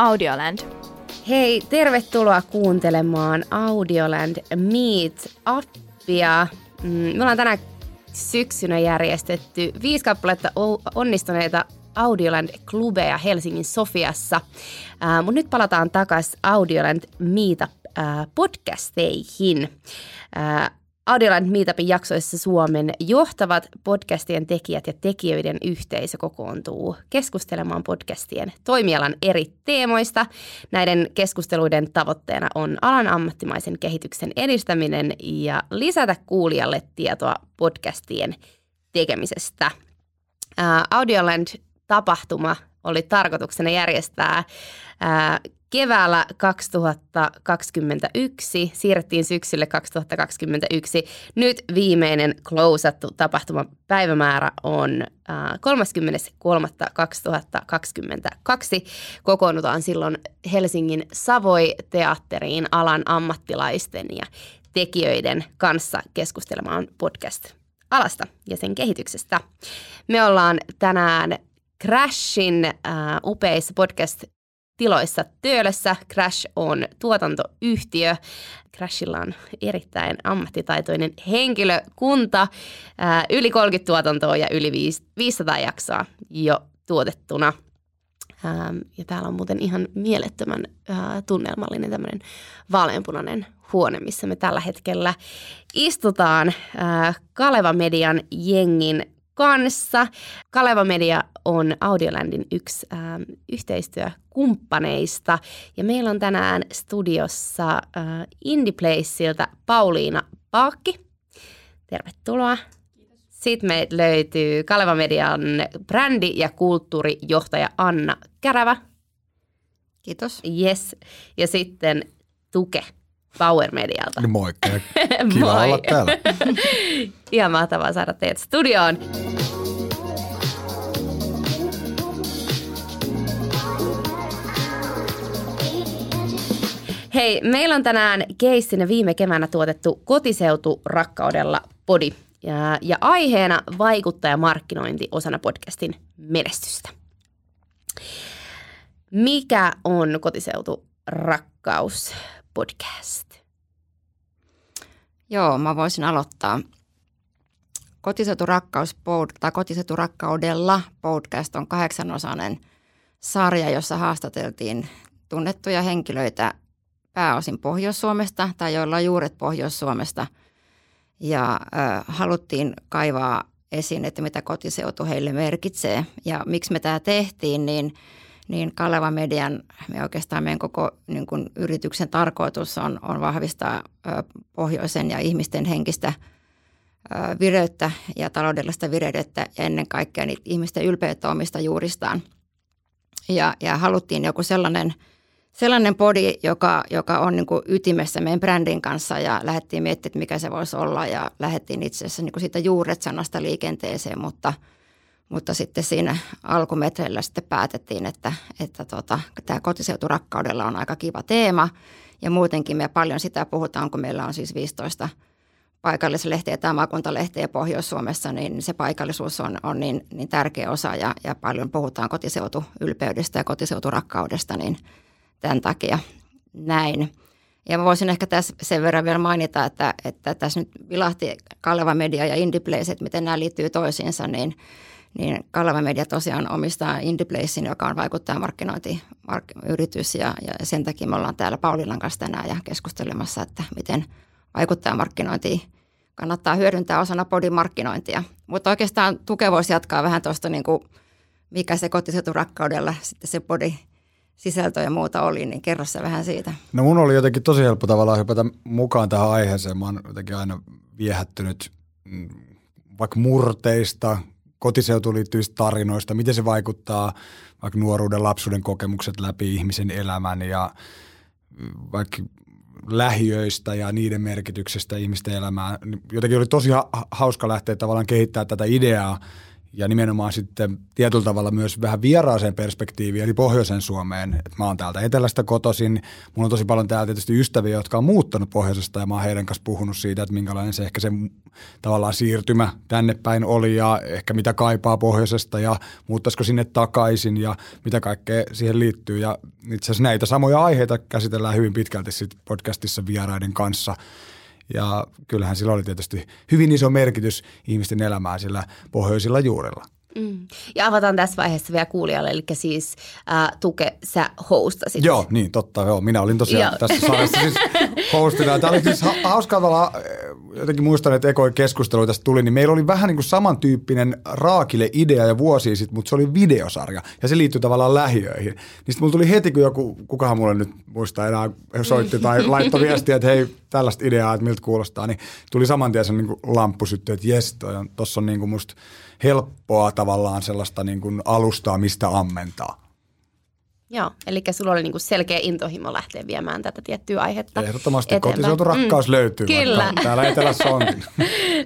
Audioland. Hei, tervetuloa kuuntelemaan Audioland Meet-appia. Mm, me ollaan tänä syksynä järjestetty viisi kappaletta onnistuneita Audioland-klubeja Helsingin Sofiassa. Mutta nyt palataan takaisin Audioland Meetup-podcasteihin. Audioland Meetupin jaksoissa Suomen johtavat podcastien tekijät ja tekijöiden yhteisö kokoontuu keskustelemaan podcastien toimialan eri teemoista. Näiden keskusteluiden tavoitteena on alan ammattimaisen kehityksen edistäminen ja lisätä kuulijalle tietoa podcastien tekemisestä. Audioland-tapahtuma oli tarkoituksena järjestää keväällä 2021, siirrettiin syksylle 2021. Nyt viimeinen closattu tapahtuma päivämäärä on äh, 33.2022. Kokoonnutaan silloin Helsingin Savoi-teatteriin alan ammattilaisten ja tekijöiden kanssa keskustelemaan podcast-alasta ja sen kehityksestä. Me ollaan tänään Crashin äh, upeissa podcast tiloissa Töölössä. Crash on tuotantoyhtiö. Crashilla on erittäin ammattitaitoinen henkilökunta, yli 30 tuotantoa ja yli 500 jaksoa jo tuotettuna. Ja täällä on muuten ihan mielettömän tunnelmallinen tämmöinen vaaleanpunainen huone, missä me tällä hetkellä istutaan Kaleva Median jengin kanssa. Kaleva Media on Audiolandin yksi äh, yhteistyökumppaneista ja meillä on tänään studiossa äh, Indieplaceilta Pauliina Paakki. Tervetuloa. Sitten me löytyy Kaleva Median brändi- ja kulttuurijohtaja Anna Kärävä. Kiitos. Yes. Ja sitten Tuke Power Medialta. No moikka kiva Moi. olla täällä. Ihan mahtavaa saada teidät studioon. Hei, meillä on tänään keissinä viime keväänä tuotettu kotiseutu rakkaudella podi ja, ja aiheena vaikuttajamarkkinointi osana podcastin menestystä. Mikä on kotiseutu rakkaus podcast? Joo, mä voisin aloittaa. Kotiseutu rakkaus tai kotiseutu rakkaudella podcast on kahdeksanosainen sarja, jossa haastateltiin tunnettuja henkilöitä pääosin Pohjois-Suomesta tai joilla on juuret Pohjois-Suomesta. Ja äh, haluttiin kaivaa esiin, että mitä kotiseutu heille merkitsee. Ja miksi me tämä tehtiin, niin, niin Kaleva Median, me oikeastaan meidän koko niin kuin yrityksen tarkoitus on, on vahvistaa äh, pohjoisen ja ihmisten henkistä vireyttä ja taloudellista vireyttä ja ennen kaikkea niitä ihmisten ylpeyttä omista juuristaan. Ja, ja haluttiin joku sellainen – sellainen podi, joka, joka on niin kuin ytimessä meidän brändin kanssa ja lähdettiin miettimään, mikä se voisi olla ja lähdettiin itse asiassa niin kuin siitä juuret sanasta liikenteeseen, mutta, mutta sitten siinä alkumetreillä sitten päätettiin, että, että tota, tämä kotiseuturakkaudella on aika kiva teema ja muutenkin me paljon sitä puhutaan, kun meillä on siis 15 paikallislehtiä tai maakuntalehtiä Pohjois-Suomessa, niin se paikallisuus on, on niin, niin tärkeä osa ja, ja paljon puhutaan kotiseutuylpeydestä ja kotiseuturakkaudesta, niin – tämän takia näin. Ja mä voisin ehkä tässä sen verran vielä mainita, että, että tässä nyt vilahti Kaleva Media ja Indieplace, että miten nämä liittyy toisiinsa, niin, niin Kaleva Media tosiaan omistaa Indieplacein, joka on vaikuttajamarkkinointiyritys ja, ja sen takia me ollaan täällä Paulilan kanssa tänään ja keskustelemassa, että miten vaikuttajamarkkinointi kannattaa hyödyntää osana podin markkinointia. Mutta oikeastaan Tuke voisi jatkaa vähän tuosta, niin kuin, mikä se kotiseutu rakkaudella sitten se podi sisältö ja muuta oli, niin kerro se vähän siitä. No mun oli jotenkin tosi helppo tavallaan hypätä mukaan tähän aiheeseen. Mä oon jotenkin aina viehättynyt mm, vaikka murteista, kotiseutuun liittyvistä tarinoista, miten se vaikuttaa vaikka nuoruuden, lapsuuden kokemukset läpi ihmisen elämän ja mm, vaikka lähiöistä ja niiden merkityksestä ihmisten elämään. Jotenkin oli tosi hauska lähteä tavallaan kehittää tätä ideaa ja nimenomaan sitten tietyllä tavalla myös vähän vieraaseen perspektiiviin, eli pohjoisen Suomeen. Et mä oon täältä etelästä kotoisin, mulla on tosi paljon täällä tietysti ystäviä, jotka on muuttanut pohjoisesta ja mä oon heidän kanssa puhunut siitä, että minkälainen se ehkä se tavallaan siirtymä tänne päin oli ja ehkä mitä kaipaa pohjoisesta ja muuttaisiko sinne takaisin ja mitä kaikkea siihen liittyy. Ja itse asiassa näitä samoja aiheita käsitellään hyvin pitkälti sit podcastissa vieraiden kanssa – ja kyllähän sillä oli tietysti hyvin iso merkitys ihmisten elämään sillä pohjoisilla juurilla. Mm. Ja avataan tässä vaiheessa vielä kuulijalle, eli siis äh, Tuke, sä hostasit. Joo, niin totta, joo. Minä olin tosiaan joo. tässä sarjassa siis hostina. Tämä oli siis hauskaa tavalla, jotenkin muistan, että ekoi keskustelu tästä tuli, niin meillä oli vähän niin kuin samantyyppinen raakille idea ja vuosi sitten, mutta se oli videosarja ja se liittyy tavallaan lähiöihin. Niin sitten mulla tuli heti, kun joku, kukahan mulle nyt muistaa enää, soitti tai laittoi viestiä, että hei, tällaista ideaa, että miltä kuulostaa, niin tuli saman tien se niin lamppu syttyi, että jes, tuossa on niin kuin musta – helppoa tavallaan sellaista niin kuin alustaa, mistä ammentaa. Joo, eli sulla oli niinku selkeä intohimo lähteä viemään tätä tiettyä aihetta Ehdottomasti eteenpäin. rakkaus mm, löytyy, kyllä. täällä etelässä onkin.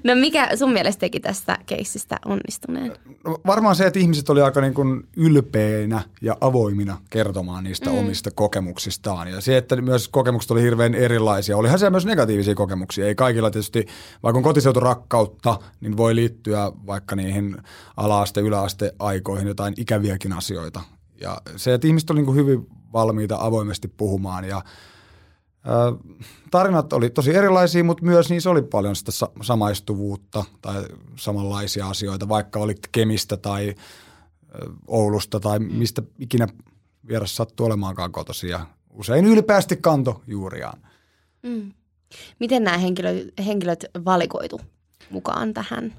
no mikä sun mielestä teki tästä keissistä onnistuneen? No varmaan se, että ihmiset oli aika niin kuin ylpeinä ja avoimina kertomaan niistä mm. omista kokemuksistaan. Ja se, että myös kokemukset oli hirveän erilaisia. Olihan siellä myös negatiivisia kokemuksia. Ei kaikilla tietysti, vaikka on kotiseuturakkautta, niin voi liittyä vaikka niihin ala-aste, yläaste aikoihin jotain ikäviäkin asioita ja se, että ihmiset olivat niin hyvin valmiita avoimesti puhumaan ja tarinat oli tosi erilaisia, mutta myös niissä oli paljon sitä samaistuvuutta tai samanlaisia asioita, vaikka oli Kemistä tai Oulusta tai mm. mistä ikinä vieras sattuu olemaankaan kotosi ja usein ylpeästi kanto juuriaan. Mm. Miten nämä henkilöt, henkilöt valikoitu mukaan tähän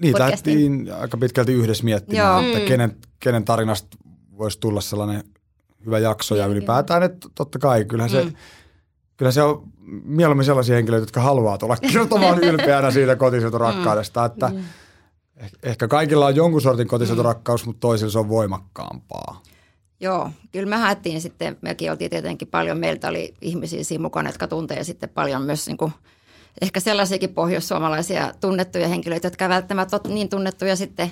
niin, lähdettiin aika pitkälti yhdessä miettimään, Joo. että mm. kenen, kenen tarinasta voisi tulla sellainen hyvä jakso ja niin, ylipäätään, että totta kai kyllähän se, mm. kyllä se on mieluummin sellaisia henkilöitä, jotka haluaa tulla kertomaan ylpeänä siitä kotiseuturakkaudesta, mm. että mm. ehkä kaikilla on jonkun sortin kotiseuturakkaus, mm. mutta toisilla se on voimakkaampaa. Joo, kyllä me haettiin sitten, mekin oltiin tietenkin paljon, meiltä oli ihmisiä siinä mukana, jotka tuntee sitten paljon myös niin kuin – ehkä sellaisiakin pohjoissuomalaisia tunnettuja henkilöitä, jotka välttämättä ole niin tunnettuja sitten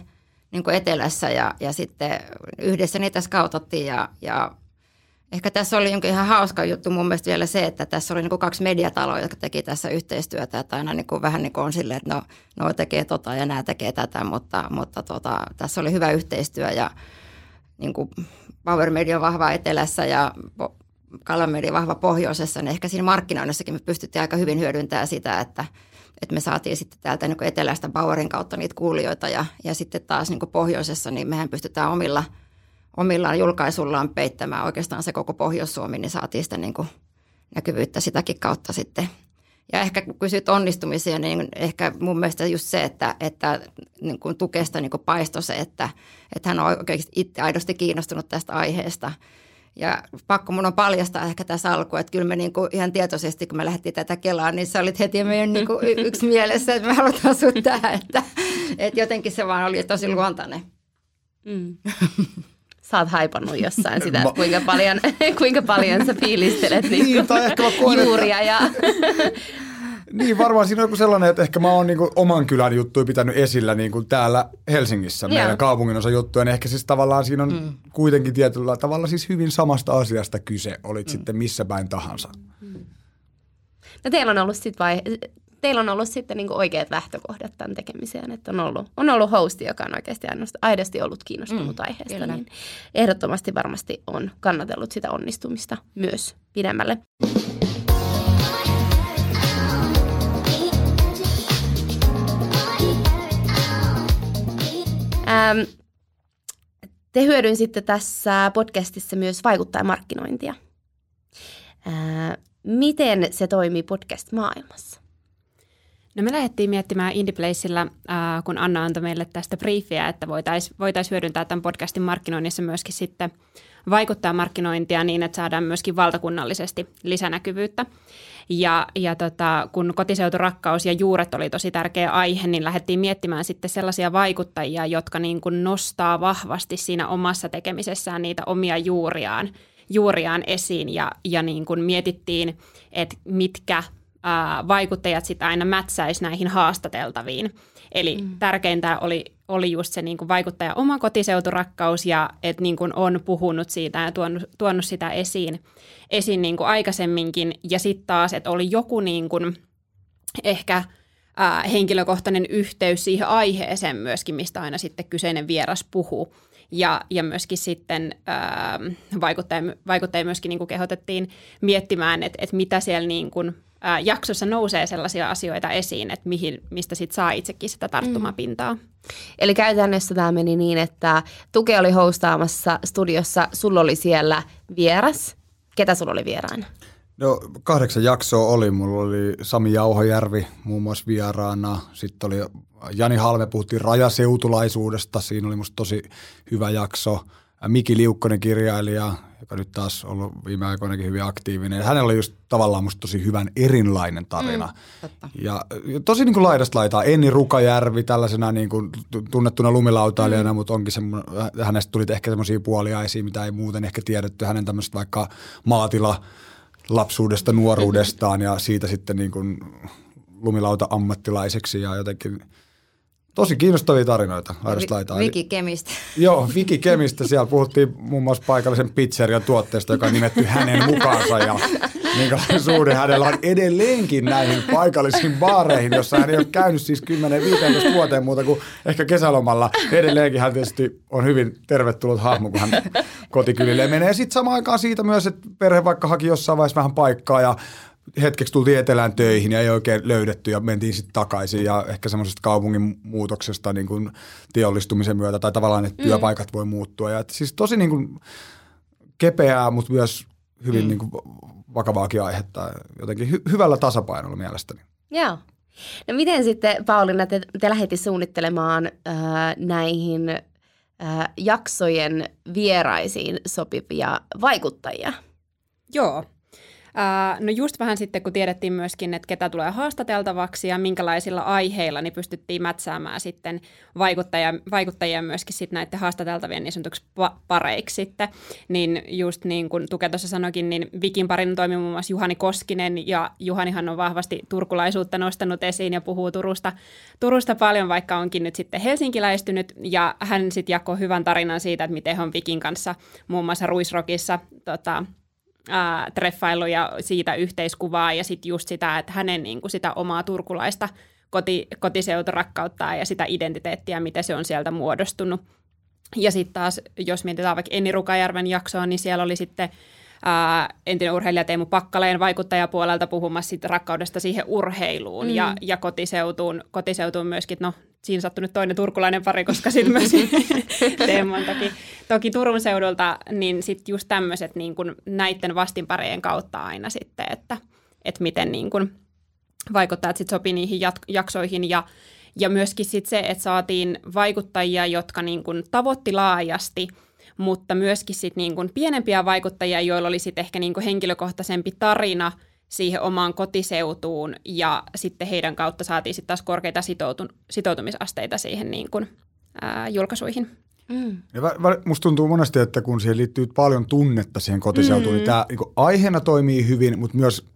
niin kuin etelässä ja, ja sitten yhdessä niitä skautottiin ja, ja ehkä tässä oli jonkin ihan hauska juttu mun mielestä vielä se, että tässä oli niin kuin kaksi mediataloa, jotka teki tässä yhteistyötä, että aina niin kuin vähän niin kuin on silleen, että no, no tekee tota ja nämä tekee tätä, mutta, mutta tota, tässä oli hyvä yhteistyö ja niin kuin Power Media vahva etelässä ja Kalamedi vahva pohjoisessa, niin ehkä siinä markkinoinnissakin me pystyttiin aika hyvin hyödyntämään sitä, että, että me saatiin sitten täältä niin etelästä Powerin kautta niitä kuulijoita ja, ja sitten taas niin pohjoisessa, niin mehän pystytään omilla, omillaan julkaisullaan peittämään oikeastaan se koko Pohjois-Suomi, niin saatiin sitä niin näkyvyyttä sitäkin kautta sitten. Ja ehkä kun kysyt onnistumisia, niin ehkä mun mielestä just se, että, että niin kuin tukesta niin kuin paistoi se, että, että hän on oikeasti itse aidosti kiinnostunut tästä aiheesta – ja pakko mun on paljastaa ehkä tässä alkuun, että kyllä me niinku ihan tietoisesti, kun me lähdettiin tätä Kelaan, niin sä olit heti meidän niinku yksi mielessä, että me halutaan sut tähän. Että, että jotenkin se vaan oli tosi luontainen. Mm. Sä oot haipannut jossain sitä, että kuinka paljon, kuinka paljon sä fiilistelet niin, niin juuria ja niin, varmaan siinä on joku sellainen, että ehkä mä oon niin oman kylän juttuja pitänyt esillä niin kuin täällä Helsingissä, meidän yeah. kaupungin osa juttuja. Niin ehkä siis tavallaan siinä on mm. kuitenkin tietyllä tavalla siis hyvin samasta asiasta kyse, olit mm. sitten missä päin tahansa. Mm. No teillä on ollut sitten vai, teillä on ollut sitten niin oikeat lähtökohdat tämän tekemiseen, että on ollut, on ollut hosti, joka on oikeasti aidosti ollut kiinnostunut mm, aiheesta, kyllä. niin ehdottomasti varmasti on kannatellut sitä onnistumista myös pidemmälle. Ähm, te hyödynsitte tässä podcastissa myös vaikuttajamarkkinointia. Äh, miten se toimii podcast-maailmassa? No me lähdettiin miettimään IndiePlaceilla, äh, kun Anna antoi meille tästä briefiä, että voitaisiin voitais hyödyntää tämän podcastin markkinoinnissa myöskin sitten vaikuttaa markkinointia niin, että saadaan myöskin valtakunnallisesti lisänäkyvyyttä. Ja, ja tota, kun kotiseuturakkaus ja juuret oli tosi tärkeä aihe, niin lähdettiin miettimään sitten sellaisia vaikuttajia, jotka niin kuin nostaa vahvasti siinä omassa tekemisessään niitä omia juuriaan, juuriaan esiin ja, ja niin kuin mietittiin, että mitkä ää, vaikuttajat sitten aina mätsäisi näihin haastateltaviin. Eli mm. tärkeintä oli, oli just se niin kuin vaikuttaja oma kotiseuturakkaus ja että niin kuin on puhunut siitä ja tuonut, tuonut sitä esiin, esiin niin kuin aikaisemminkin. Ja sitten taas, että oli joku niin kuin ehkä ää, henkilökohtainen yhteys siihen aiheeseen myöskin, mistä aina sitten kyseinen vieras puhuu. Ja, ja myöskin sitten ää, vaikuttaja, vaikuttaja myöskin niin kuin kehotettiin miettimään, että, että mitä siellä niin kuin jaksossa nousee sellaisia asioita esiin, että mihin, mistä sit saa itsekin sitä tarttumapintaa. Mm. Eli käytännössä tämä meni niin, että Tuke oli hostaamassa studiossa, sulla oli siellä vieras. Ketä sulla oli vieraana? No kahdeksan jaksoa oli. Mulla oli Sami Jauhojärvi muun muassa vieraana. Sitten oli Jani Halme, puhuttiin rajaseutulaisuudesta. Siinä oli musta tosi hyvä jakso. Miki Liukkonen kirjailija, joka nyt taas on ollut viime aikoinakin hyvin aktiivinen. Hänellä oli just tavallaan musta tosi hyvän erilainen tarina. Mm, ja tosi niin kuin laidasta laitaa. Enni Rukajärvi tällaisena niin kuin tunnettuna lumilautailijana, mm. mutta onkin hänestä tuli ehkä semmoisia puolia esiin, mitä ei muuten ehkä tiedetty. Hänen tämmöistä vaikka maatila lapsuudesta, nuoruudestaan ja siitä sitten niin kuin lumilauta-ammattilaiseksi ja jotenkin – Tosi kiinnostavia tarinoita laidasta laitaan. Viki Kemistä. Joo, Viki Kemistä. Siellä puhuttiin muun muassa paikallisen pizzerian tuotteesta, joka on nimetty hänen mukaansa. Ja minkälainen suhde hänellä on edelleenkin näihin paikallisiin baareihin, jossa hän ei ole käynyt siis 10-15 vuoteen muuta kuin ehkä kesälomalla. Edelleenkin hän tietysti on hyvin tervetullut hahmo, kun hän kotikylille menee. Sitten samaan aikaan siitä myös, että perhe vaikka haki jossain vaiheessa vähän paikkaa ja hetkeksi tultiin etelään töihin ja ei oikein löydetty ja mentiin sitten takaisin ja ehkä semmoisesta kaupungin muutoksesta niin kuin teollistumisen myötä tai tavallaan, että mm. työpaikat voi muuttua. Ja, siis tosi niin kuin kepeää, mutta myös hyvin mm. niin kuin vakavaakin aihetta jotenkin hy- hyvällä tasapainolla mielestäni. Joo. No miten sitten Pauliina te, te lähditte suunnittelemaan äh, näihin äh, jaksojen vieraisiin sopivia vaikuttajia? Joo, No just vähän sitten, kun tiedettiin myöskin, että ketä tulee haastateltavaksi ja minkälaisilla aiheilla, niin pystyttiin mätsäämään sitten vaikuttajia, vaikuttajia myöskin sitten näiden haastateltavien niin sanotuksi pareiksi sitten. Niin just niin kuin Tuke tuossa sanoikin, niin Vikin parin toimi muun muassa Juhani Koskinen ja Juhanihan on vahvasti turkulaisuutta nostanut esiin ja puhuu Turusta, Turusta paljon, vaikka onkin nyt sitten helsinkiläistynyt ja hän sitten jakoi hyvän tarinan siitä, että miten hän on Vikin kanssa muun muassa Ruisrokissa tota, ää, treffailu ja siitä yhteiskuvaa ja sitten just sitä, että hänen niin kuin sitä omaa turkulaista koti, kotiseuturakkautta ja sitä identiteettiä, miten se on sieltä muodostunut. Ja sitten taas, jos mietitään vaikka Enni Rukajärven jaksoa, niin siellä oli sitten ää, entinen urheilija Teemu Pakkaleen vaikuttajapuolelta puhumassa sit rakkaudesta siihen urheiluun mm. ja, ja kotiseutuun, kotiseutuun myöskin. No, siinä sattui nyt toinen turkulainen pari, koska sitten myös Teemu on toki, toki Turun seudulta, niin sitten just tämmöiset niin kun näiden vastinpareen kautta aina sitten, että, että miten niin kun vaikuttajat sitten sopii niihin jat- jaksoihin. Ja ja myöskin sit se, että saatiin vaikuttajia, jotka niin kun tavoitti laajasti – mutta myöskin sit niin kuin pienempiä vaikuttajia, joilla oli sit ehkä niin kuin henkilökohtaisempi tarina siihen omaan kotiseutuun ja sitten heidän kautta saatiin sitten taas korkeita sitoutu- sitoutumisasteita siihen niin kuin, ää, julkaisuihin. Mm. Ja musta tuntuu monesti, että kun siihen liittyy paljon tunnetta siihen kotiseutuun, niin mm. niin tämä niin aiheena toimii hyvin, mutta myös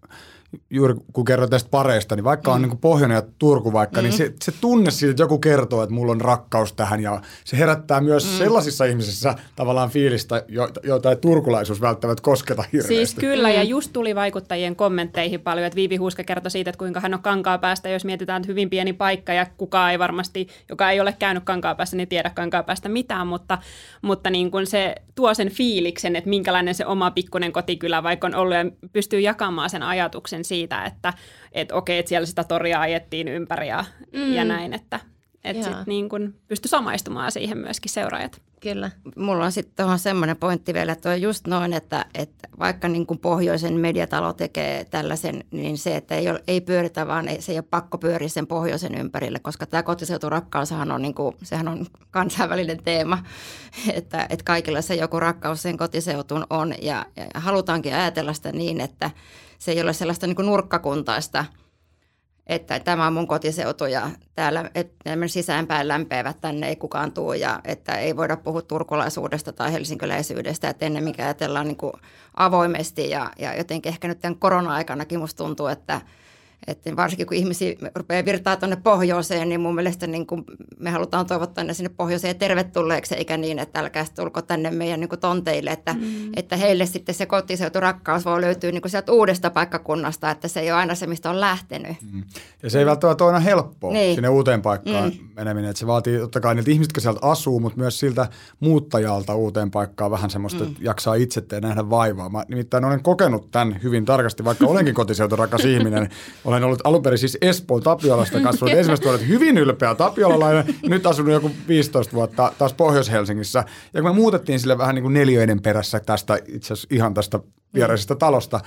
juuri kun kerroin tästä pareista, niin vaikka mm. on niin kuin Pohjoinen ja Turku vaikka, niin mm. niin se, se tunne siitä, että joku kertoo, että mulla on rakkaus tähän ja se herättää myös mm. sellaisissa ihmisissä tavallaan fiilistä, joita ei turkulaisuus välttämättä kosketa hirveästi. Siis kyllä, mm. ja just tuli vaikuttajien kommentteihin paljon, että Viivi Huuska kertoi siitä, että kuinka hän on kankaa päästä, jos mietitään, että hyvin pieni paikka ja kukaan ei varmasti, joka ei ole käynyt kankaa päästä, niin tiedä kankaa päästä mitään, mutta, mutta niin kuin se tuo sen fiiliksen, että minkälainen se oma pikkunen kotikylä vaikka on ollut ja pystyy jakamaan sen ajatuksen ajatuksen siitä, että et okei, että siellä sitä toria ajettiin ympäri ja, mm. ja näin, että et sit niin kun pysty samaistumaan siihen myöskin seuraajat. Kyllä. Mulla on sitten tuohon semmoinen pointti vielä, että on just noin, että, että vaikka niin kuin pohjoisen mediatalo tekee tällaisen, niin se, että ei, ole, ei pyöritä, vaan ei, se ei ole pakko pyöriä sen pohjoisen ympärille, koska tämä kotiseuturakkaushan on, niin kuin, sehän on kansainvälinen teema, että, että kaikilla se joku rakkaus sen kotiseutuun on ja, ja halutaankin ajatella sitä niin, että se ei ole sellaista niin nurkkakuntaista, että tämä on mun kotiseutu ja täällä että sisäänpäin lämpeävät tänne ei kukaan tuu ja että ei voida puhua turkulaisuudesta tai helsinkiläisyydestä, että ennen mikä ajatellaan niin avoimesti ja, ja jotenkin ehkä nyt tämän korona-aikanakin musta tuntuu, että että varsinkin kun ihmisiä rupeaa virtaa tuonne pohjoiseen, niin mun mielestä niin kuin me halutaan toivottaa ne sinne pohjoiseen tervetulleeksi, eikä niin, että älkää tulko tänne meidän niin kuin tonteille, että, mm. että heille sitten se kotiseuturakkaus voi löytyä niin kuin sieltä uudesta paikkakunnasta, että se ei ole aina se, mistä on lähtenyt. Mm. Ja se ei välttämättä ole aina helppoa niin. sinne uuteen paikkaan mm. meneminen, että se vaatii totta kai niiltä ihmisiltä, jotka sieltä asuu, mutta myös siltä muuttajalta uuteen paikkaan vähän semmoista, mm. että jaksaa itse ja nähdä vaivaa. Mä nimittäin olen kokenut tämän hyvin tarkasti, vaikka olenkin kotiseuturakas ihminen, olen ollut alun perin siis Espoon Tapiolasta kasvanut. Ensimmäistä olet hyvin ylpeä tapiolalainen. Nyt asunut joku 15 vuotta taas Pohjois-Helsingissä. Ja kun me muutettiin sille vähän niin kuin neljöiden perässä tästä itse asiassa ihan tästä viereisestä talosta,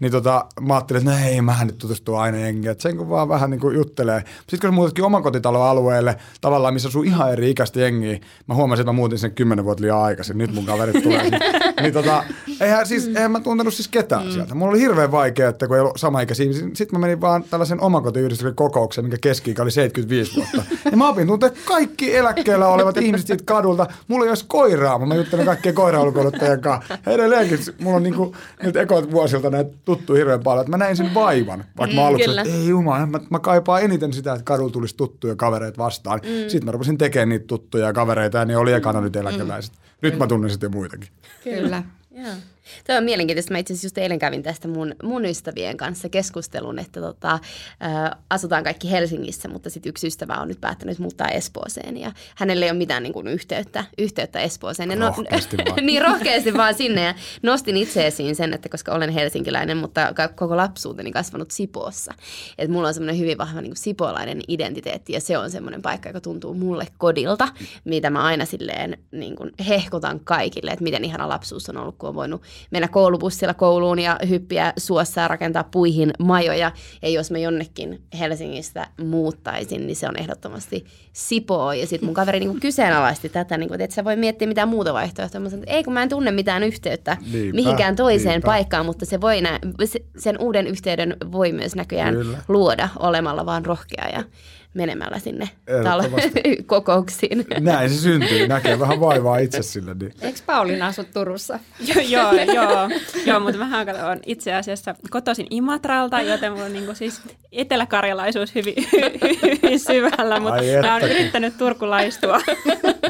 niin tota, mä ajattelin, että no ei, mähän nyt tutustuu aina jengiä, että sen kun vaan vähän niin kuin juttelee. Sitten kun muutetkin omakotitalon alueelle, tavallaan missä asuu ihan eri ikäistä jengiä, mä huomasin, että mä muutin sen kymmenen vuotta liian aikaisin, nyt mun kaverit tulee. niin tota, eihän, siis, eihän mä tuntenut siis ketään mm. sieltä. Mulla oli hirveän vaikea, että kun ei ollut sama ikäisiä, sitten mä menin vaan tällaisen omakotiyhdistyksen kokoukseen, minkä keski oli 75 vuotta. Ja mä opin tuntea kaikki eläkkeellä olevat ihmiset siitä kadulta. Mulla ei olisi koiraa, mutta mä juttelen kaikkien koiraulukouluttajien kanssa. Edelleenkin mulla on niinku, nyt ekoit vuosilta näitä tuttu hirveän paljon, että mä näin sen vaivan. Vaikka mä mm, aluksi, että ei jumala, mä, mä kaipaan eniten sitä, että kadulla tulisi tuttuja kavereita vastaan. Mm. Sitten mä rupesin tekemään niitä tuttuja kavereita ja ne oli ekana nyt eläkeläiset. Mm. Nyt mä tunnen sitten muitakin. Kyllä. Joo. Tämä on mielenkiintoista. Mä itse asiassa just eilen kävin tästä mun, mun ystävien kanssa keskustelun, että tota, ä, asutaan kaikki Helsingissä, mutta sitten yksi ystävä on nyt päättänyt muuttaa Espooseen ja hänelle ei ole mitään niin kuin yhteyttä, yhteyttä Espooseen. Ja no, rohkeasti vaan. niin rohkeasti vaan sinne ja nostin itse esiin sen, että koska olen helsinkiläinen, mutta koko lapsuuteni kasvanut Sipoossa. Että mulla on semmoinen hyvin vahva niin kuin sipoolainen identiteetti ja se on semmoinen paikka, joka tuntuu mulle kodilta, mitä mä aina silleen niin kuin hehkutan kaikille, että miten ihana lapsuus on ollut, kun on voinut mennä koulubussilla kouluun ja hyppiä suossa ja rakentaa puihin majoja. Ja jos mä jonnekin Helsingistä muuttaisin, niin se on ehdottomasti Sipoo. Ja sitten mun kaveri niin kyseenalaisti tätä, niin kuin, että sä voi miettiä mitään muuta vaihtoehtoa. Mä sanoin, että ei kun mä en tunne mitään yhteyttä niinpä, mihinkään toiseen niinpä. paikkaan, mutta se voi nä- sen uuden yhteyden voi myös näköjään Kyllä. luoda olemalla vaan rohkea ja menemällä sinne tal- kokouksiin. Näin se syntyy, näkee vähän vaivaa itse sille. Niin. Eikö Pauliina asu Turussa? joo, joo, joo, joo, mutta mä olen itse asiassa kotoisin Imatralta, joten mulla on niin siis eteläkarjalaisuus hyvin, hyvin syvällä, mutta mä oon yrittänyt turkulaistua.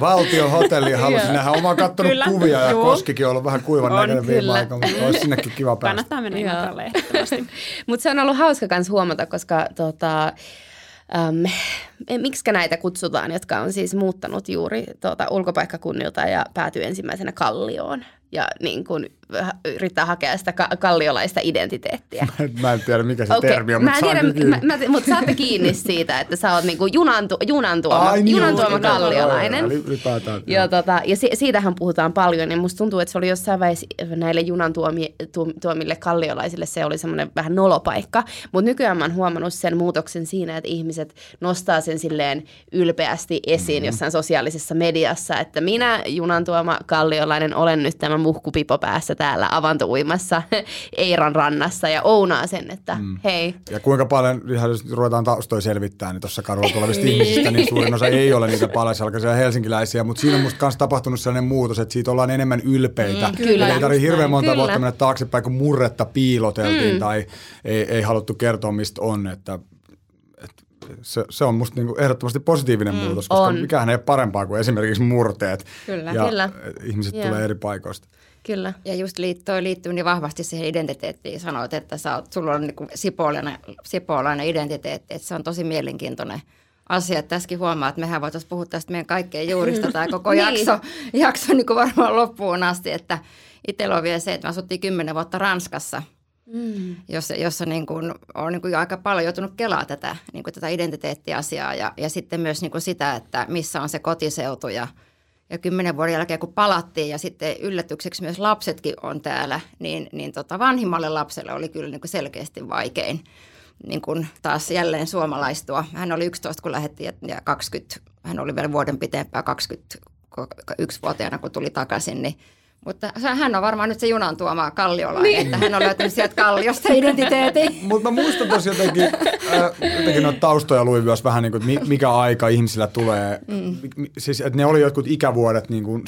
Valtion hotelli halusin nähdä. Oma katsonut kyllä, kuvia ja juu. Koskikin on ollut vähän kuivan on, näköinen viime aikoina, mutta olisi sinnekin kiva päästä. Kannattaa mennä Imatralle ehdottomasti. mutta se on ollut hauska myös huomata, koska tota, Um, miksi näitä kutsutaan, jotka on siis muuttanut juuri tuota, ulkopaikkakunnilta ja päätyy ensimmäisenä Kallioon ja niin kuin yrittää hakea sitä ka- kalliolaista identiteettiä. Mä en, mä en tiedä, mikä se okay. termi on, mutta mä tiedän, kiinni. Mä, mä, mutta saatte kiinni siitä, että sä oot niinku junantu, junantuoma, Ai, niin, junantuoma joo, kalliolainen. Ylipäätään. Ja, tota, ja si- siitähän puhutaan paljon, ja musta tuntuu, että se oli jossain vaiheessa näille junantuomille kalliolaisille se oli semmoinen vähän nolopaikka. Mutta nykyään mä oon huomannut sen muutoksen siinä, että ihmiset nostaa sen silleen ylpeästi esiin mm-hmm. jossain sosiaalisessa mediassa, että minä junantuoma kalliolainen olen nyt tämä muhkupipo päässä täällä avantouimassa Eiran rannassa ja ounaa sen, että mm. hei. Ja kuinka paljon, jos ruvetaan taustoja selvittää, niin tuossa kadulla tulevista niin. ihmisistä, niin suurin osa ei ole niitä palaisalkaisia helsinkiläisiä, mutta siinä on musta myös tapahtunut sellainen muutos, että siitä ollaan enemmän ylpeitä. Mm, kyllä. Ei tarvitse hirveän monta kyllä. vuotta mennä taaksepäin, kun murretta piiloteltiin mm. tai ei, ei haluttu kertoa, mistä on, että se, se on musta niinku ehdottomasti positiivinen mm, muutos, koska on. mikähän ei ole parempaa kuin esimerkiksi murteet. Kyllä, ja kyllä. ihmiset yeah. tulee eri paikoista. Kyllä. Ja just liittyy, liittyy niin vahvasti siihen identiteettiin. Sanoit, että sä oot, sulla on niin sipoolainen, sipoolainen identiteetti, että se on tosi mielenkiintoinen asia. Tässäkin huomaa, että mehän voitaisiin puhua tästä meidän kaikkein juurista tai koko niin. jakso, jakso niin kuin varmaan loppuun asti, että itsellä on vielä se, että me asuttiin kymmenen vuotta Ranskassa – mm. jossa, jossa niin kuin on niin kuin aika paljon joutunut kelaa tätä, niin kuin tätä identiteettiasiaa ja, ja sitten myös niin kuin sitä, että missä on se kotiseutu ja, ja kymmenen vuoden jälkeen kun palattiin ja sitten yllätykseksi myös lapsetkin on täällä, niin, niin tota vanhimmalle lapselle oli kyllä niin kuin selkeästi vaikein niin kuin taas jälleen suomalaistua. Hän oli 11 kun lähdettiin ja 20, hän oli vielä vuoden pitempään 21-vuotiaana kun tuli takaisin, niin Mutta hän on varmaan nyt se junan tuoma kalliolainen, niin. että hän on löytänyt sieltä kalliosta identiteetin. Mutta mä muistan tosi jotenkin, äh, jotenkin noita taustoja luin myös vähän niin kuin, mikä aika ihmisillä tulee. Mm. Siis, että ne oli jotkut ikävuodet niin kuin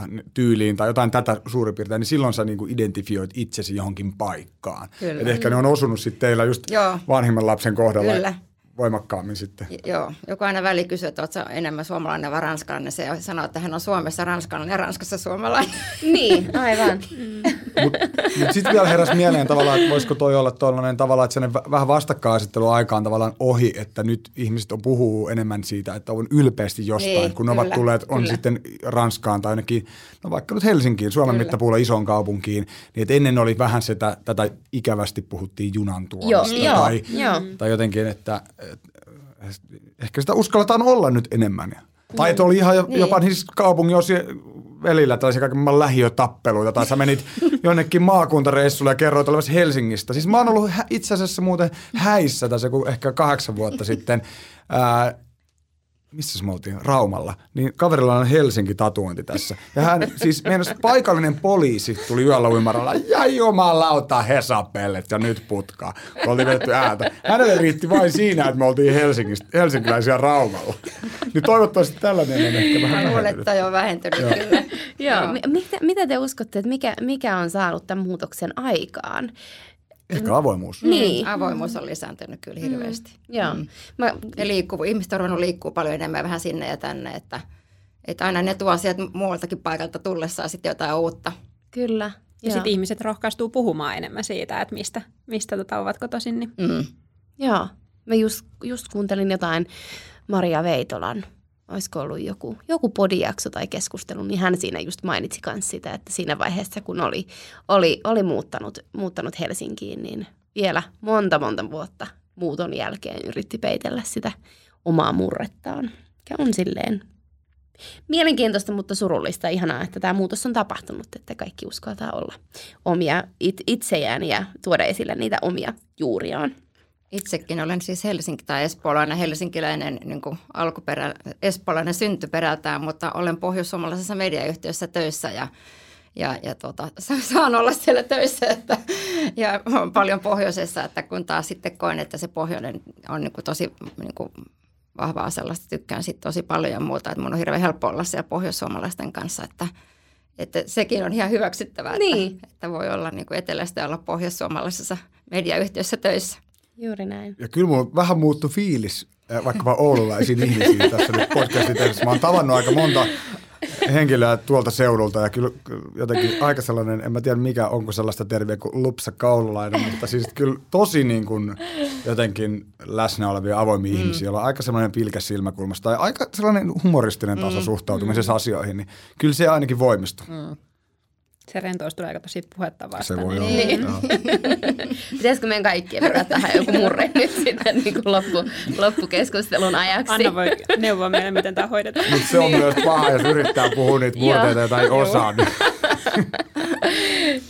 7-12 tyyliin tai jotain tätä suurin piirtein, niin silloin sä niin kuin identifioit itsesi johonkin paikkaan. Et ehkä ne on osunut sitten teillä just Joo. vanhimman lapsen kohdalla. Kyllä voimakkaammin sitten. Joo, joku aina väli kysyy, että oletko enemmän suomalainen vai ranskalainen. Se sanoo, että hän on Suomessa ranskalainen ja Ranskassa suomalainen. niin, aivan. Mutta mut sitten vielä heräsi mieleen tavallaan, että voisiko toi olla tuollainen tavallaan, että sen vähän vastakkainasettelu aikaan tavallaan ohi, että nyt ihmiset on puhuu enemmän siitä, että on ylpeästi jostain, niin, kun ne ovat tulleet, on kyllä. sitten Ranskaan tai ainakin, no vaikka nyt Helsinkiin, Suomen kyllä. mittapuulla isoon kaupunkiin, niin että ennen oli vähän sitä, tätä ikävästi puhuttiin junan tuomista joo, tai, joo. tai jotenkin, että ehkä sitä uskalletaan olla nyt enemmän. Tai että oli ihan niin. jopa siis kaupungin osia välillä tällaisia kaiken lähiötappeluita, tai sä menit jonnekin maakuntareissulle ja kerroit olevasi Helsingistä. Siis mä oon ollut itse asiassa muuten häissä tässä ehkä kahdeksan vuotta sitten. Ää, missä me oltiin, Raumalla, niin kaverilla on Helsinki-tatuointi tässä. Ja hän, siis meidän paikallinen poliisi tuli yöllä uimaralla, ja jumalauta Hesapellet ja nyt putkaa, kun oltiin vedetty ääntä. Hänelle riitti vain siinä, että me oltiin Helsingistä, helsinkiläisiä Raumalla. Niin toivottavasti tällainen on ehkä vähän vähentynyt. On vähentynyt kyllä. Joo. Mitä, mitä te uskotte, että mikä, mikä on saanut tämän muutoksen aikaan? Ehkä avoimuus. Niin. Avoimuus on lisääntynyt kyllä mm. hirveästi. Mm. Joo. Mm. Mä, ja liikkuu, ihmiset on ruvennut liikkuu paljon enemmän vähän sinne ja tänne, että, että aina ne tuo sieltä muualtakin paikalta tullessaan sitten jotain uutta. Kyllä. Ja sitten ihmiset rohkaistuu puhumaan enemmän siitä, että mistä, mistä tota ovat kotoisin. Niin. Mm. Joo. Mä just, just kuuntelin jotain Maria Veitolan olisiko ollut joku, joku podijakso tai keskustelu, niin hän siinä just mainitsi myös sitä, että siinä vaiheessa, kun oli, oli, oli muuttanut, muuttanut Helsinkiin, niin vielä monta monta vuotta muuton jälkeen yritti peitellä sitä omaa murrettaan, mikä on silleen mielenkiintoista, mutta surullista. Ihanaa, että tämä muutos on tapahtunut, että kaikki uskaltaa olla omia it, ja tuoda esille niitä omia juuriaan. Itsekin olen siis Helsinki- tai espoolainen, helsinkiläinen niin kuin alkuperä, espoolainen syntyperältään, mutta olen pohjois-suomalaisessa mediayhtiössä töissä ja, ja, ja tuota, saan olla siellä töissä että, ja on paljon pohjoisessa, että kun taas sitten koen, että se pohjoinen on niin kuin tosi niin kuin vahvaa sellaista, tykkään sitten tosi paljon ja muuta, että mun on hirveän helppo olla siellä pohjoissuomalaisten kanssa, että, että sekin on ihan hyväksyttävää, niin. että, että voi olla niin kuin etelästä ja olla pohjoissuomalaisessa mediayhtiössä töissä. Juuri näin. Ja kyllä mulla vähän muuttui fiilis vaikkapa oululaisiin ihmisiin tässä nyt podcastin tehdessä. Mä oon tavannut aika monta henkilöä tuolta seudulta ja kyllä jotenkin aika sellainen, en mä tiedä mikä, onko sellaista terviä kuin lupsa kaululainen, mutta siis kyllä tosi niin kuin jotenkin läsnä olevia avoimia mm. ihmisiä, joilla on aika sellainen pilkäs silmäkulmasta tai aika sellainen humoristinen taso mm. suhtautumisessa mm. asioihin, niin kyllä se ainakin voimistuu. Mm se rentous tulee tosi puhetta vastaan. Se voi olla. Niin. Pitäisikö meidän kaikkien verran tähän joku murre nyt sitten niin kuin loppu, loppukeskustelun ajaksi? Anna voi neuvoa meille, miten tämä hoidetaan. Mutta se on niin. myös paha, jos yrittää puhua niitä murteita tai osaa. Niin.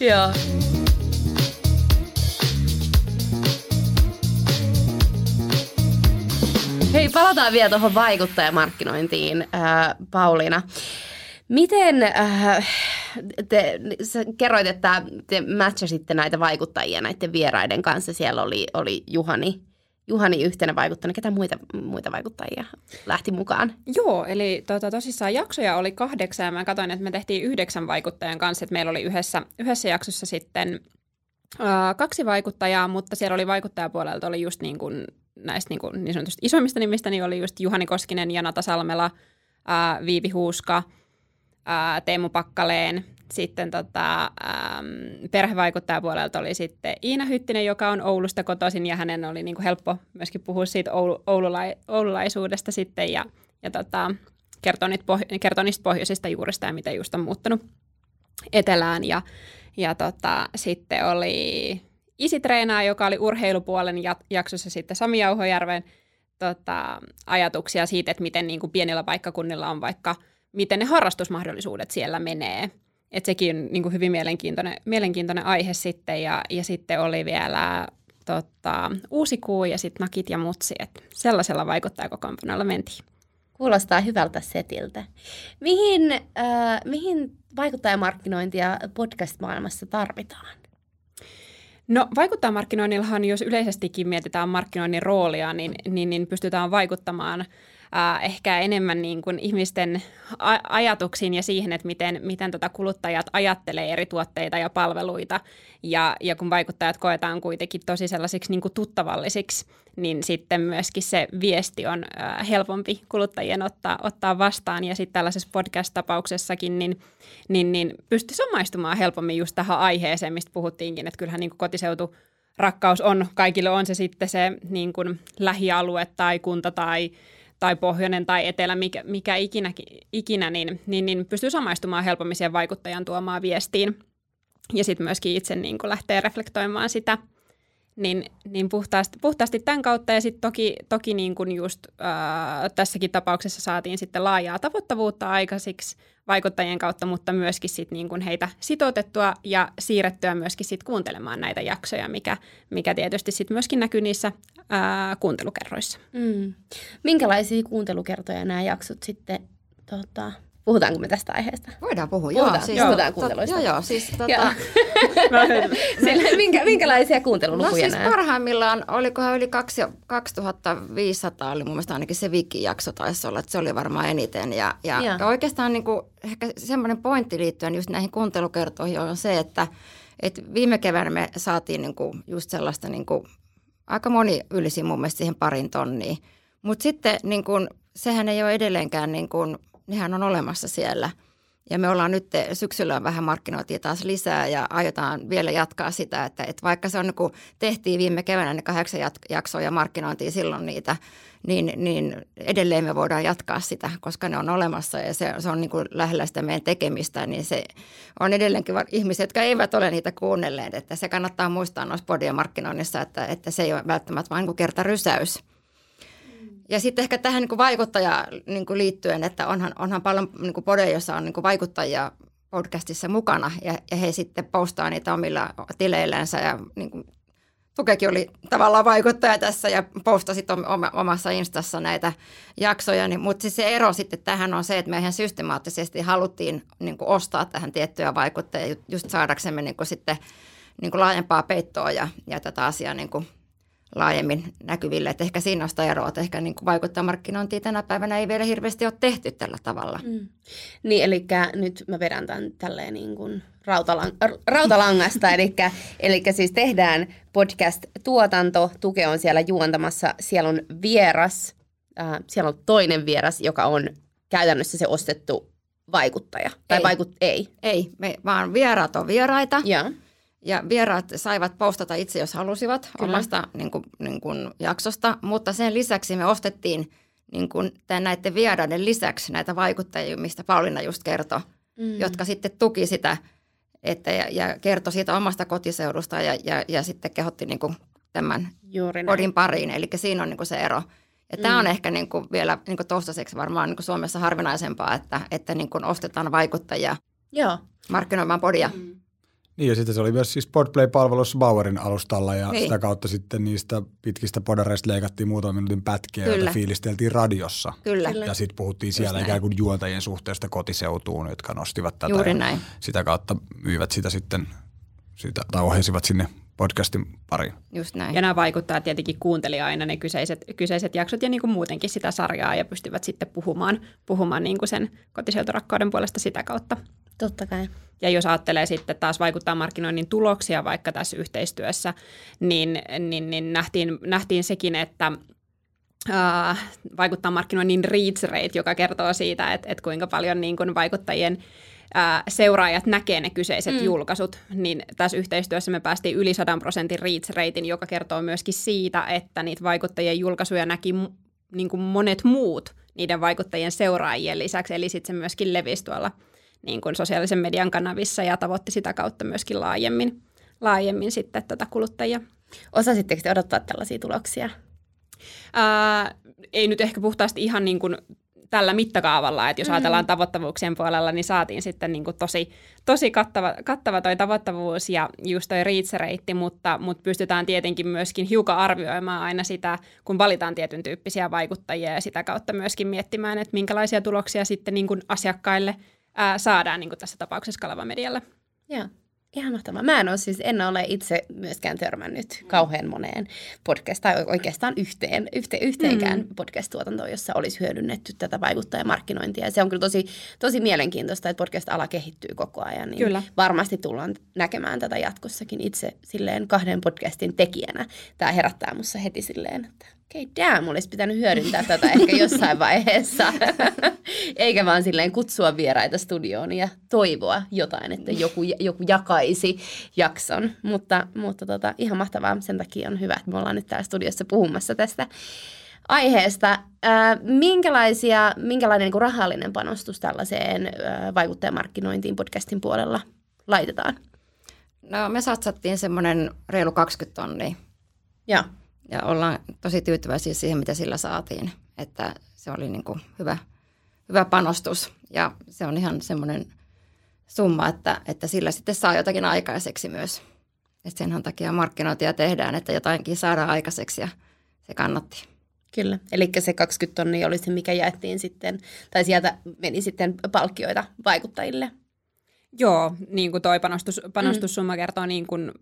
Joo. Hei, palataan vielä tuohon vaikuttajamarkkinointiin, äh, Pauliina. Miten äh, te, sä kerroit, että te matchasitte näitä vaikuttajia näiden vieraiden kanssa. Siellä oli, oli Juhani, Juhani yhtenä vaikuttajana. Ketä muita, muita vaikuttajia lähti mukaan? Joo, eli tota, tosissaan jaksoja oli kahdeksan ja mä katsoin, että me tehtiin yhdeksän vaikuttajan kanssa. Että meillä oli yhdessä, yhdessä jaksossa sitten äh, kaksi vaikuttajaa, mutta siellä oli vaikuttajapuolelta oli just niin kuin näistä niin, kuin niin sanotusti isoimmista nimistä, niin oli just Juhani Koskinen ja Nata Salmela, äh, Viivi Huuska – Teemu Pakkaleen. Sitten tota, äm, perhevaikuttajapuolelta oli sitten Iina Hyttinen, joka on Oulusta kotoisin ja hänen oli niin kuin helppo myöskin puhua siitä Oulu, oululai, oululaisuudesta sitten ja, ja tota, kertoo, niitä kertoo niistä pohjoisista juurista ja miten just on muuttanut etelään. Ja, ja tota, sitten oli isitreenaa, joka oli urheilupuolen jaksossa sitten Sami Jauhojärven tota, ajatuksia siitä, että miten niin kuin pienillä paikkakunnilla on vaikka – miten ne harrastusmahdollisuudet siellä menee. Et sekin on niin kuin hyvin mielenkiintoinen, mielenkiintoinen aihe sitten. Ja, ja sitten oli vielä tota, uusi kuu ja sitten nakit ja mutsi. Et sellaisella vaikuttajakokoonpanolla mentiin. Kuulostaa hyvältä setiltä. Mihin, äh, mihin vaikuttajamarkkinointia podcast-maailmassa tarvitaan? No vaikuttajamarkkinoinnillahan, jos yleisestikin mietitään markkinoinnin roolia, niin, niin, niin pystytään vaikuttamaan – äh, ehkä enemmän niin kuin ihmisten a- ajatuksiin ja siihen, että miten, miten tota kuluttajat ajattelee eri tuotteita ja palveluita. Ja, ja kun vaikuttajat koetaan kuitenkin tosi sellaisiksi niin kuin tuttavallisiksi, niin sitten myöskin se viesti on äh, helpompi kuluttajien ottaa, ottaa vastaan. Ja sitten tällaisessa podcast-tapauksessakin niin, niin, niin pystyy samaistumaan helpommin just tähän aiheeseen, mistä puhuttiinkin, että kyllähän niin kuin kotiseutu rakkaus on, kaikille on se sitten se niin kuin lähialue tai kunta tai tai pohjoinen tai etelä, mikä, mikä ikinä, ikinä niin, niin, niin pystyy samaistumaan helpommin siihen vaikuttajan tuomaan viestiin. Ja sitten myöskin itse niin lähtee reflektoimaan sitä – niin, niin puhtaasti, puhtaasti tämän kautta ja sitten toki, toki niin kuin just ää, tässäkin tapauksessa saatiin sitten laajaa tavoittavuutta aikaisiksi vaikuttajien kautta, mutta myöskin sit niin kuin heitä sitoutettua ja siirrettyä myöskin sit kuuntelemaan näitä jaksoja, mikä, mikä tietysti sitten myöskin näkyy niissä ää, kuuntelukerroissa. Mm. Minkälaisia kuuntelukertoja nämä jaksot sitten tota, Puhutaanko me tästä aiheesta? Voidaan puhua, Puhutaan, joo. Siis, joo. Puhutaan kuunteluista. Joo, joo. Siis, tota... Sille, minkä, minkälaisia kuuntelulukuja No siis nämä? parhaimmillaan, olikohan yli 2500 oli mun mielestä ainakin se Viki-jakso taisi olla, että se oli varmaan eniten. Ja, ja, ja oikeastaan niin kuin, ehkä semmoinen pointti liittyen just näihin kuuntelukertoihin on se, että, että viime keväänä me saatiin niin kuin just sellaista, niin kuin, aika moni ylisi mun mielestä siihen parin tonniin. Mutta sitten niin kuin, sehän ei ole edelleenkään niin kuin, nehän on olemassa siellä. Ja me ollaan nyt syksyllä vähän markkinoitiin taas lisää ja aiotaan vielä jatkaa sitä, että, että vaikka se on niin kuin tehtiin viime keväänä ne kahdeksan jaksoa ja markkinointiin silloin niitä, niin, niin edelleen me voidaan jatkaa sitä, koska ne on olemassa ja se, se on niin kuin lähellä sitä meidän tekemistä, niin se on edelleenkin ihmiset, jotka eivät ole niitä kuunnelleet, että se kannattaa muistaa noissa podien markkinoinnissa, että, että se ei ole välttämättä vain niin kerta rysäys ja sitten ehkä tähän niin vaikuttaja niin liittyen, että onhan, onhan paljon niin podeja, joissa on niin vaikuttajia podcastissa mukana ja, ja he sitten postaa niitä omilla tileillänsä ja niin kuin, Tukekin oli tavallaan vaikuttaja tässä ja postasi omassa instassa näitä jaksoja, niin, mutta siis se ero sitten tähän on se, että me ihan systemaattisesti haluttiin niin kuin ostaa tähän tiettyjä vaikuttajia just saadaksemme niin kuin sitten niin kuin laajempaa peittoa ja, ja tätä asiaa niin kuin laajemmin näkyville. Että ehkä siinä on sitä eroa, että ehkä niin vaikuttaa markkinointiin tänä päivänä ei vielä hirveästi ole tehty tällä tavalla. Mm. Niin, eli nyt mä vedän tämän tälleen niin kuin rautalang- rautalangasta, eli, eli siis tehdään podcast-tuotanto, Tuke on siellä juontamassa, siellä on vieras, äh, siellä on toinen vieras, joka on käytännössä se ostettu vaikuttaja. Tai ei. Vaikut, ei. Ei, me, vaan vieraat on vieraita. Ja. Ja vieraat saivat postata itse, jos halusivat Kyllä. omasta niin kuin, niin kuin jaksosta, mutta sen lisäksi me ostettiin niin kuin, tämän näiden vieraiden lisäksi näitä vaikuttajia, mistä Pauliina just kertoi, mm. jotka sitten tuki sitä että, ja, ja kertoi siitä omasta kotiseudusta ja, ja, ja sitten kehotti niin kuin, tämän kodin pariin. Eli siinä on niin kuin se ero. Ja mm. tämä on ehkä niin kuin, vielä niin kuin toistaiseksi varmaan niin kuin Suomessa harvinaisempaa, että, että niin kuin ostetaan vaikuttajia Joo. markkinoimaan podia. Mm. Niin ja sitten se oli myös siis Podplay-palvelussa Bauerin alustalla ja niin. sitä kautta sitten niistä pitkistä podareista leikattiin muutaman minuutin pätkiä, Kyllä. joita fiilisteltiin radiossa. Kyllä. Ja sitten puhuttiin siellä ikään kuin juontajien suhteesta kotiseutuun, jotka nostivat tätä. Juuri näin. Sitä kautta myivät sitä sitten, sitä, tai ohjasivat sinne podcastin pariin. Just näin. Ja nämä vaikuttaa tietenkin kuunteli aina ne kyseiset, kyseiset jaksot ja niin kuin muutenkin sitä sarjaa ja pystyvät sitten puhumaan, puhumaan niin kuin sen kotiseuturakkauden puolesta sitä kautta. Totta kai. Ja jos ajattelee sitten taas vaikuttaa markkinoinnin tuloksia vaikka tässä yhteistyössä, niin, niin, niin nähtiin, nähtiin sekin, että Uh, vaikuttaa markkinoinnin reach rate, joka kertoo siitä, että, että kuinka paljon niin kuin vaikuttajien seuraajat näkee ne kyseiset mm. julkaisut, niin tässä yhteistyössä me päästiin yli 100 prosentin reach ratein, joka kertoo myöskin siitä, että niitä vaikuttajien julkaisuja näki niin kuin monet muut niiden vaikuttajien seuraajien lisäksi, eli sitten se myöskin levisi tuolla niin kuin sosiaalisen median kanavissa ja tavoitti sitä kautta myöskin laajemmin, laajemmin sitten tätä kuluttajia. Osasitteko te odottaa tällaisia tuloksia? Ää, ei nyt ehkä puhtaasti ihan niin kuin tällä mittakaavalla, että jos mm. ajatellaan tavoittavuuksien puolella, niin saatiin sitten niin kuin tosi, tosi kattava, kattava toi tavoittavuus ja just toi reach mutta, mutta pystytään tietenkin myöskin hiukan arvioimaan aina sitä, kun valitaan tietyn tyyppisiä vaikuttajia ja sitä kautta myöskin miettimään, että minkälaisia tuloksia sitten niin kuin asiakkaille ää, saadaan niin kuin tässä tapauksessa Kalava Medialle. Joo. Ihan mahtavaa. Mä en ole siis, en ole itse myöskään törmännyt kauhean moneen podcast, tai oikeastaan yhteen, yhte, yhteenkään mm. podcast-tuotantoon, jossa olisi hyödynnetty tätä vaikuttajamarkkinointia. Ja se on kyllä tosi, tosi mielenkiintoista, että podcast-ala kehittyy koko ajan. Niin kyllä. Varmasti tullaan näkemään tätä jatkossakin itse silleen kahden podcastin tekijänä. Tämä herättää musta heti silleen, että okei, okay, damn, olisi pitänyt hyödyntää tätä ehkä jossain vaiheessa. Eikä vaan silleen kutsua vieraita studioon ja toivoa jotain, että joku, joku jakaisi jakson. Mutta, mutta tota, ihan mahtavaa. Sen takia on hyvä, että me ollaan nyt täällä studiossa puhumassa tästä aiheesta. Ää, minkälaisia, minkälainen niin kuin rahallinen panostus tällaiseen ää, vaikuttajamarkkinointiin podcastin puolella laitetaan? No me satsattiin semmoinen reilu 20 tonnia. Joo ja ollaan tosi tyytyväisiä siihen, mitä sillä saatiin. Että se oli niin kuin hyvä, hyvä panostus ja se on ihan semmoinen summa, että, että sillä sitten saa jotakin aikaiseksi myös. Että senhän takia markkinointia tehdään, että jotainkin saadaan aikaiseksi ja se kannatti. Kyllä, eli se 20 tonnia oli se, mikä jaettiin sitten, tai sieltä meni sitten palkkioita vaikuttajille. Joo, niin kuin toi panostus, panostussumma mm. kertoo niin kuin,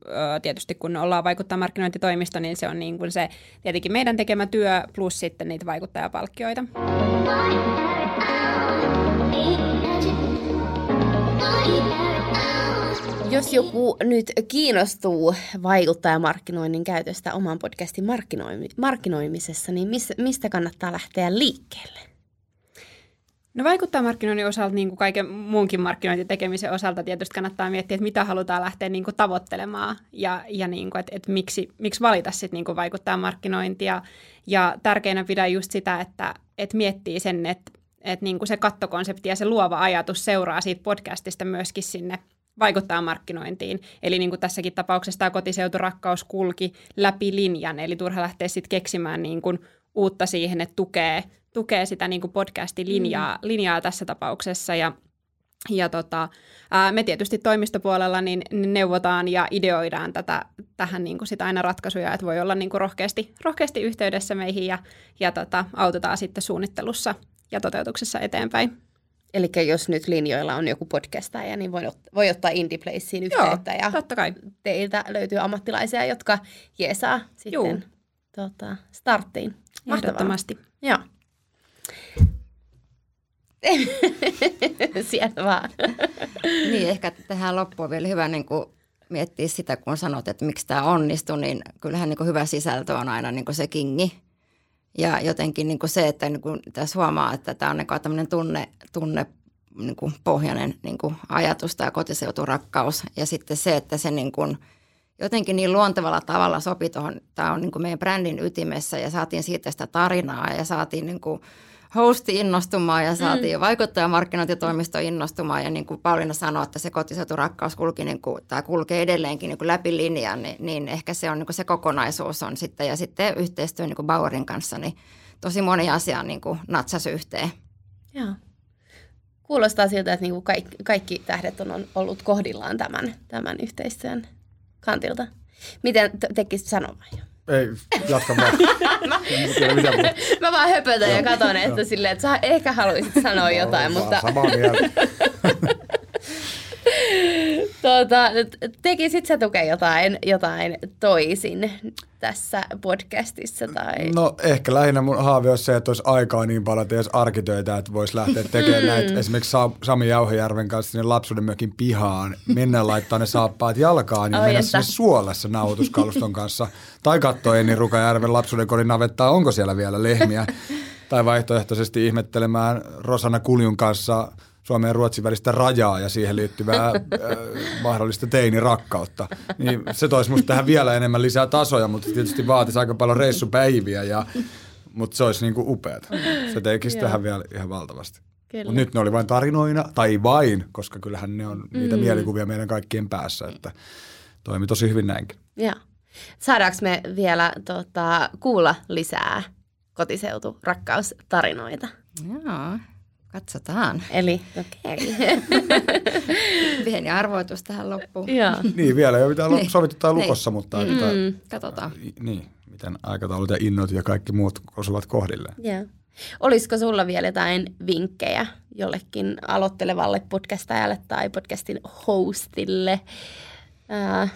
tietysti kun ollaan vaikuttaa markkinointitoimisto, niin se on niin kuin se tietenkin meidän tekemä työ plus sitten niitä vaikuttajapalkkioita. Jos joku nyt kiinnostuu vaikuttajamarkkinoinnin käytöstä oman podcastin markkinoimisessa, niin mistä kannattaa lähteä liikkeelle? No vaikuttaa markkinoinnin osalta, niin kuin kaiken muunkin markkinointitekemisen osalta tietysti kannattaa miettiä, että mitä halutaan lähteä niin kuin tavoittelemaan ja, ja niin kuin, että, että miksi, miksi valita sitten niin kuin vaikuttaa markkinointia. Ja tärkeänä pidä just sitä, että, että miettii sen, että, että niin kuin se kattokonsepti ja se luova ajatus seuraa siitä podcastista myöskin sinne vaikuttaa markkinointiin. Eli niin kuin tässäkin tapauksessa tämä kotiseuturakkaus kulki läpi linjan, eli turha lähteä sitten keksimään niin kuin uutta siihen, että tukee – tukee sitä niin kuin podcastin linjaa, mm. linjaa tässä tapauksessa ja ja tota, ää, me tietysti toimistopuolella niin, neuvotaan ja ideoidaan tätä, tähän niin kuin sitä aina ratkaisuja, että voi olla niin kuin rohkeasti, rohkeasti yhteydessä meihin ja, ja tota, autetaan sitten suunnittelussa ja toteutuksessa eteenpäin. Eli jos nyt linjoilla on joku podcastaja, niin voi, voi ottaa IndiePlaceen yhteyttä Joo, ja totta kai. teiltä löytyy ammattilaisia, jotka jeesaa sitten tota, starttiin. Ehdottomasti. Joo. Sieltä vaan. niin, ehkä tähän loppuun vielä hyvä niin kuin miettiä sitä, kun sanot, että miksi tämä onnistui, niin kyllähän niin kuin hyvä sisältö on aina niin kuin se kingi. Ja jotenkin niin kuin se, että niin kuin tässä huomaa, että tämä on niin kuin tämmöinen tunne, tunne niin kuin pohjainen niin kuin ajatus tai kotiseuturakkaus. Ja sitten se, että se niin kuin jotenkin niin luontevalla tavalla sopi tuohon, tämä on niin kuin meidän brändin ytimessä ja saatiin siitä sitä tarinaa ja saatiin niin kuin – hosti innostumaan ja saatiin mm. vaikuttajamarkkinointitoimisto innostumaan. Ja niin kuin Pauliina sanoi, että se kotiseuturakkaus kulki niin kuin, tai kulkee edelleenkin niin kuin läpi linjan, niin, niin ehkä se on niin kuin se kokonaisuus on sitten. Ja sitten yhteistyö niin kuin Bauerin kanssa, niin tosi moni asia niin kuin natsas yhteen. Joo. Kuulostaa siltä, että niin kuin kaikki, kaikki tähdet on ollut kohdillaan tämän, tämän yhteistyön kantilta. Miten tekisit sanomaan jo? Ei, jatka vaan. mä, mä vaan höpötän ja katon, että silleen, että sä ehkä haluaisit sanoa jotain, mutta... Samaa mieltä. tuota, tekisit sä tukea jotain, jotain toisin tässä podcastissa? Tai? No ehkä lähinnä mun haave olisi se, että olisi aikaa niin paljon, että jos arkitöitä, että voisi lähteä tekemään mm. näitä esimerkiksi Sami Jauhojärven kanssa sinne lapsuuden mökin pihaan, mennä laittaa ne saappaat jalkaan ja oh, mennä sinne suolessa nautuskaluston kanssa. Tai katsoa Enni Rukajärven lapsuuden kodin navettaa, onko siellä vielä lehmiä. tai vaihtoehtoisesti ihmettelemään Rosanna Kuljun kanssa – Suomen ja Ruotsin välistä rajaa ja siihen liittyvää äh, mahdollista teinirakkautta. Niin se toisi musta tähän vielä enemmän lisää tasoja, mutta tietysti vaatisi aika paljon reissupäiviä, ja, mutta se olisi niinku upeata. Se tekisi tähän vielä ihan valtavasti. Mutta nyt ne oli vain tarinoina, tai vain, koska kyllähän ne on niitä mm. mielikuvia meidän kaikkien päässä, että toimi tosi hyvin näinkin. Joo. Saadaanko me vielä tota, kuulla lisää kotiseutu rakkaustarinoita? Joo, katsotaan. Eli okei. Pieni arvoitus tähän loppuun. Joo. Niin, vielä ei ole mitään Niin. sovittu tai Niin. lukossa, mutta mm. Mm. Katsotaan. niin, miten aikataulut ja innot ja kaikki muut osuvat kohdilleen. Joo. Olisiko sulla vielä jotain vinkkejä jollekin aloittelevalle podcastajalle tai podcastin hostille? Ää,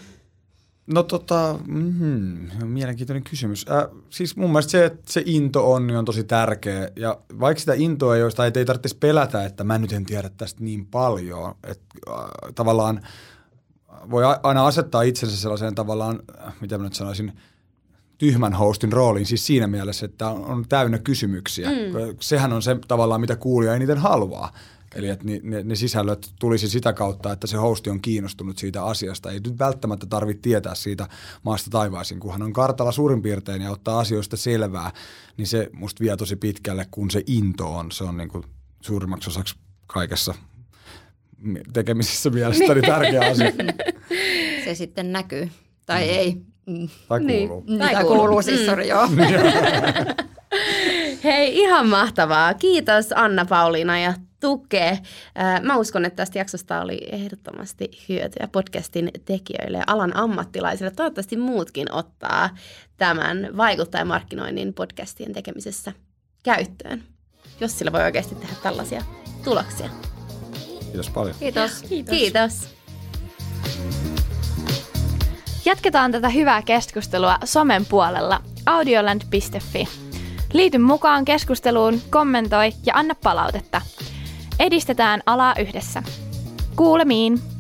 No tota, mm, mielenkiintoinen kysymys. Äh, siis mun mielestä se, että se into on, niin on tosi tärkeä. Ja vaikka sitä intoa ei ole, tai ei tarvitsisi pelätä, että mä nyt en tiedä tästä niin paljon. Että äh, tavallaan voi aina asettaa itsensä sellaiseen tavallaan, äh, mitä mä nyt sanoisin, tyhmän hostin rooliin, siis siinä mielessä, että on, on täynnä kysymyksiä. Mm. Sehän on se tavallaan, mitä kuulija eniten haluaa. Eli että ni- ne, ne sisällöt tulisi sitä kautta, että se hosti on kiinnostunut siitä asiasta. Ei nyt välttämättä tarvitse tietää siitä maasta taivaisin, kun hän on kartalla suurin piirtein ja ottaa asioista selvää, niin se musta vie tosi pitkälle, kun se into on. Se on niin kuin suurimmaksi osaksi kaikessa tekemisissä mielestäni tärkeä asia. Se sitten näkyy. Tai ei. Mm. Tai Niin. kuuluu. Mm, Tai Tai kuuluu. kuuluu siis, sori, joo. Hei, ihan mahtavaa. Kiitos Anna Pauliina ja Tuke. Ää, Mä uskon, että tästä jaksosta oli ehdottomasti hyötyä podcastin tekijöille ja alan ammattilaisille. Toivottavasti muutkin ottaa tämän vaikuttajamarkkinoinnin podcastien tekemisessä käyttöön, jos sillä voi oikeasti tehdä tällaisia tuloksia. Kiitos paljon. Kiitos. Kiitos. Kiitos. Jatketaan tätä hyvää keskustelua somen puolella audioland.fi. Liity mukaan keskusteluun, kommentoi ja anna palautetta. Edistetään alaa yhdessä. Kuulemiin!